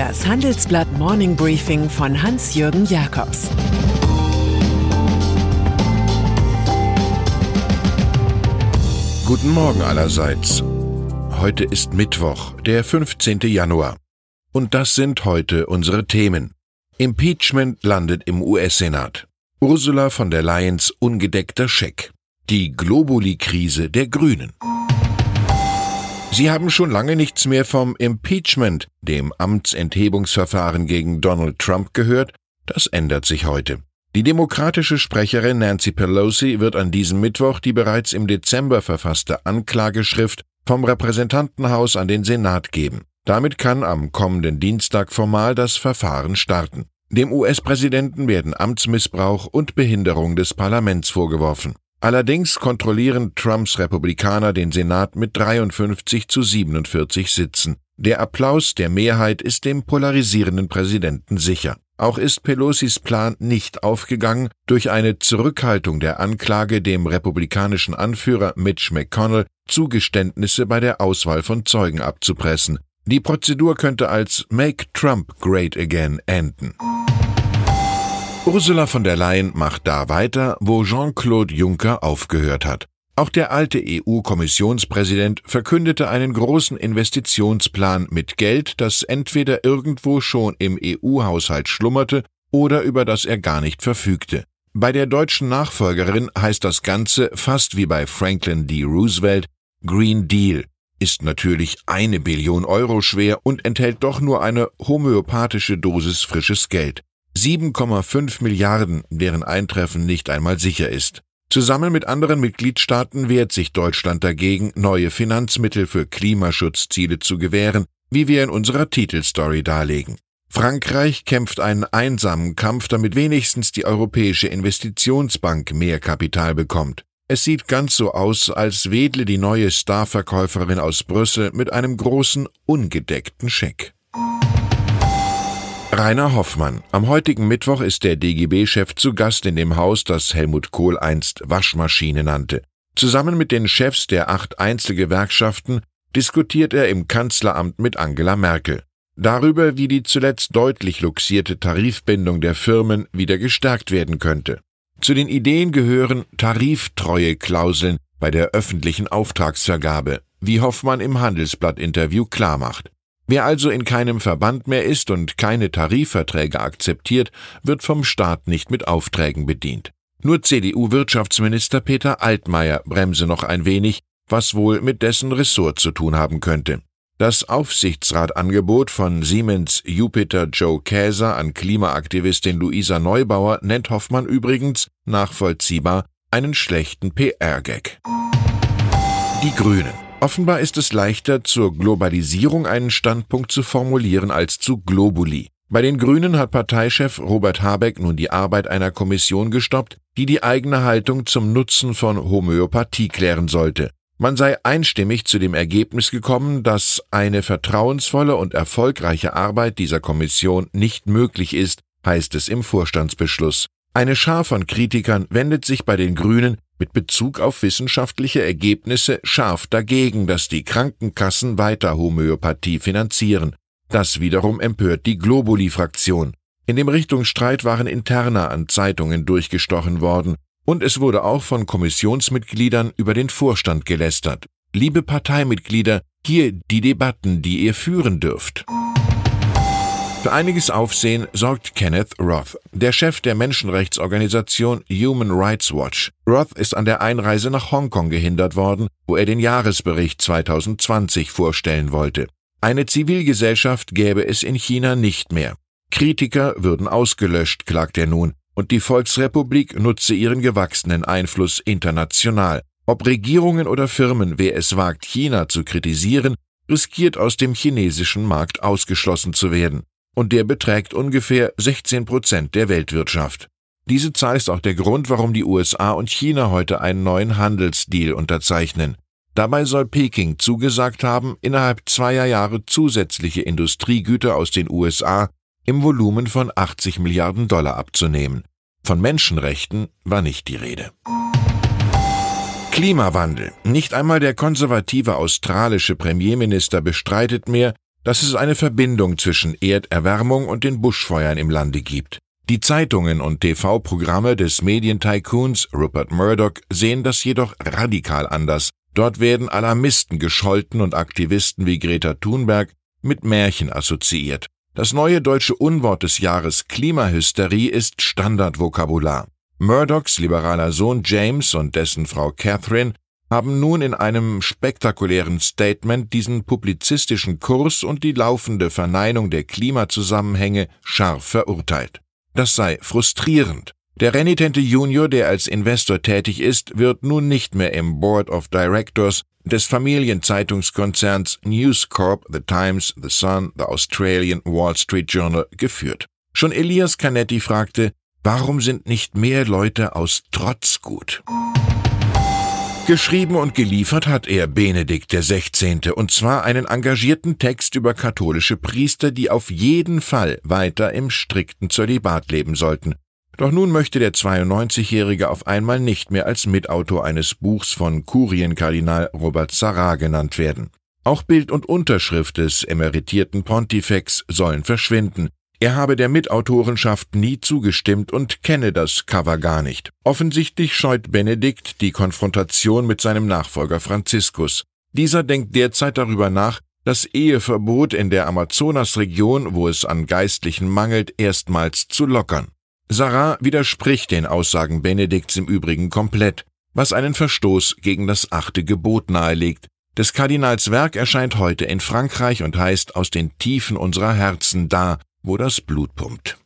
Das Handelsblatt Morning Briefing von Hans-Jürgen Jakobs Guten Morgen allerseits. Heute ist Mittwoch, der 15. Januar. Und das sind heute unsere Themen. Impeachment landet im US-Senat. Ursula von der Leyens ungedeckter Scheck. Die Globuli-Krise der Grünen. Sie haben schon lange nichts mehr vom Impeachment, dem Amtsenthebungsverfahren gegen Donald Trump, gehört. Das ändert sich heute. Die demokratische Sprecherin Nancy Pelosi wird an diesem Mittwoch die bereits im Dezember verfasste Anklageschrift vom Repräsentantenhaus an den Senat geben. Damit kann am kommenden Dienstag formal das Verfahren starten. Dem US-Präsidenten werden Amtsmissbrauch und Behinderung des Parlaments vorgeworfen. Allerdings kontrollieren Trumps Republikaner den Senat mit 53 zu 47 Sitzen. Der Applaus der Mehrheit ist dem polarisierenden Präsidenten sicher. Auch ist Pelosis Plan nicht aufgegangen, durch eine Zurückhaltung der Anklage dem republikanischen Anführer Mitch McConnell Zugeständnisse bei der Auswahl von Zeugen abzupressen. Die Prozedur könnte als Make Trump Great Again enden. Ursula von der Leyen macht da weiter, wo Jean-Claude Juncker aufgehört hat. Auch der alte EU-Kommissionspräsident verkündete einen großen Investitionsplan mit Geld, das entweder irgendwo schon im EU-Haushalt schlummerte oder über das er gar nicht verfügte. Bei der deutschen Nachfolgerin heißt das Ganze fast wie bei Franklin D. Roosevelt Green Deal, ist natürlich eine Billion Euro schwer und enthält doch nur eine homöopathische Dosis frisches Geld. 7,5 Milliarden, deren Eintreffen nicht einmal sicher ist. Zusammen mit anderen Mitgliedstaaten wehrt sich Deutschland dagegen, neue Finanzmittel für Klimaschutzziele zu gewähren, wie wir in unserer Titelstory darlegen. Frankreich kämpft einen einsamen Kampf, damit wenigstens die Europäische Investitionsbank mehr Kapital bekommt. Es sieht ganz so aus, als wedle die neue Starverkäuferin aus Brüssel mit einem großen, ungedeckten Scheck. Rainer Hoffmann. Am heutigen Mittwoch ist der DGB-Chef zu Gast in dem Haus, das Helmut Kohl einst Waschmaschine nannte. Zusammen mit den Chefs der acht Einzelgewerkschaften diskutiert er im Kanzleramt mit Angela Merkel darüber, wie die zuletzt deutlich luxierte Tarifbindung der Firmen wieder gestärkt werden könnte. Zu den Ideen gehören Tariftreueklauseln bei der öffentlichen Auftragsvergabe, wie Hoffmann im Handelsblatt-Interview klarmacht. Wer also in keinem Verband mehr ist und keine Tarifverträge akzeptiert, wird vom Staat nicht mit Aufträgen bedient. Nur CDU-Wirtschaftsminister Peter Altmaier bremse noch ein wenig, was wohl mit dessen Ressort zu tun haben könnte. Das Aufsichtsratangebot von Siemens Jupiter Joe Käser an Klimaaktivistin Luisa Neubauer nennt Hoffmann übrigens nachvollziehbar einen schlechten PR-Gag. Die Grünen. Offenbar ist es leichter, zur Globalisierung einen Standpunkt zu formulieren als zu Globuli. Bei den Grünen hat Parteichef Robert Habeck nun die Arbeit einer Kommission gestoppt, die die eigene Haltung zum Nutzen von Homöopathie klären sollte. Man sei einstimmig zu dem Ergebnis gekommen, dass eine vertrauensvolle und erfolgreiche Arbeit dieser Kommission nicht möglich ist, heißt es im Vorstandsbeschluss. Eine Schar von Kritikern wendet sich bei den Grünen mit Bezug auf wissenschaftliche Ergebnisse scharf dagegen, dass die Krankenkassen weiter Homöopathie finanzieren. Das wiederum empört die Globuli-Fraktion. In dem Richtungsstreit waren Interner an Zeitungen durchgestochen worden, und es wurde auch von Kommissionsmitgliedern über den Vorstand gelästert. Liebe Parteimitglieder, hier die Debatten, die ihr führen dürft. Für einiges Aufsehen sorgt Kenneth Roth, der Chef der Menschenrechtsorganisation Human Rights Watch. Roth ist an der Einreise nach Hongkong gehindert worden, wo er den Jahresbericht 2020 vorstellen wollte. Eine Zivilgesellschaft gäbe es in China nicht mehr. Kritiker würden ausgelöscht, klagt er nun und die Volksrepublik nutze ihren gewachsenen Einfluss international. Ob Regierungen oder Firmen, wer es wagt, China zu kritisieren, riskiert aus dem chinesischen Markt ausgeschlossen zu werden. Und der beträgt ungefähr 16 Prozent der Weltwirtschaft. Diese Zahl ist auch der Grund, warum die USA und China heute einen neuen Handelsdeal unterzeichnen. Dabei soll Peking zugesagt haben, innerhalb zweier Jahre zusätzliche Industriegüter aus den USA im Volumen von 80 Milliarden Dollar abzunehmen. Von Menschenrechten war nicht die Rede. Klimawandel. Nicht einmal der konservative australische Premierminister bestreitet mehr, dass es eine Verbindung zwischen Erderwärmung und den Buschfeuern im Lande gibt. Die Zeitungen und TV-Programme des Medientycoons Rupert Murdoch sehen das jedoch radikal anders. Dort werden Alarmisten gescholten und Aktivisten wie Greta Thunberg mit Märchen assoziiert. Das neue deutsche Unwort des Jahres Klimahysterie ist Standardvokabular. Murdochs liberaler Sohn James und dessen Frau Catherine haben nun in einem spektakulären Statement diesen publizistischen Kurs und die laufende Verneinung der Klimazusammenhänge scharf verurteilt. Das sei frustrierend. Der renitente Junior, der als Investor tätig ist, wird nun nicht mehr im Board of Directors des Familienzeitungskonzerns News Corp, The Times, The Sun, The Australian Wall Street Journal geführt. Schon Elias Canetti fragte, warum sind nicht mehr Leute aus Trotz gut? Geschrieben und geliefert hat er Benedikt XVI. und zwar einen engagierten Text über katholische Priester, die auf jeden Fall weiter im strikten Zölibat leben sollten. Doch nun möchte der 92-Jährige auf einmal nicht mehr als Mitautor eines Buchs von Kurienkardinal Robert Sarra genannt werden. Auch Bild und Unterschrift des emeritierten Pontifex sollen verschwinden, er habe der Mitautorenschaft nie zugestimmt und kenne das Cover gar nicht. Offensichtlich scheut Benedikt die Konfrontation mit seinem Nachfolger Franziskus. Dieser denkt derzeit darüber nach, das Eheverbot in der Amazonasregion, wo es an Geistlichen mangelt, erstmals zu lockern. Sarah widerspricht den Aussagen Benedikts im Übrigen komplett, was einen Verstoß gegen das achte Gebot nahelegt. Des Kardinals Werk erscheint heute in Frankreich und heißt aus den Tiefen unserer Herzen da, wo das Blut pumpt.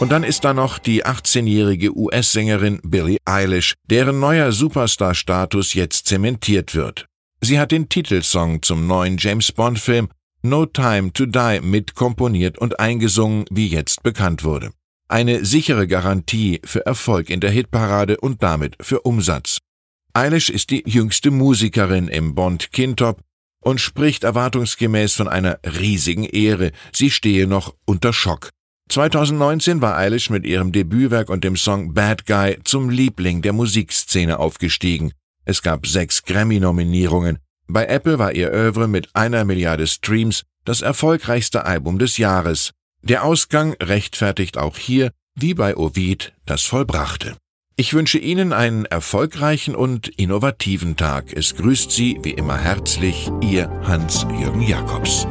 Und dann ist da noch die 18-jährige US-Sängerin Billie Eilish, deren neuer Superstar-Status jetzt zementiert wird. Sie hat den Titelsong zum neuen James Bond-Film No Time to Die mitkomponiert und eingesungen, wie jetzt bekannt wurde. Eine sichere Garantie für Erfolg in der Hitparade und damit für Umsatz. Eilish ist die jüngste Musikerin im Bond Kintop und spricht erwartungsgemäß von einer riesigen Ehre. Sie stehe noch unter Schock. 2019 war Eilish mit ihrem Debütwerk und dem Song Bad Guy zum Liebling der Musikszene aufgestiegen. Es gab sechs Grammy-Nominierungen. Bei Apple war ihr Oeuvre mit einer Milliarde Streams das erfolgreichste Album des Jahres. Der Ausgang rechtfertigt auch hier, wie bei Ovid, das Vollbrachte. Ich wünsche Ihnen einen erfolgreichen und innovativen Tag. Es grüßt Sie wie immer herzlich Ihr Hans-Jürgen Jakobs.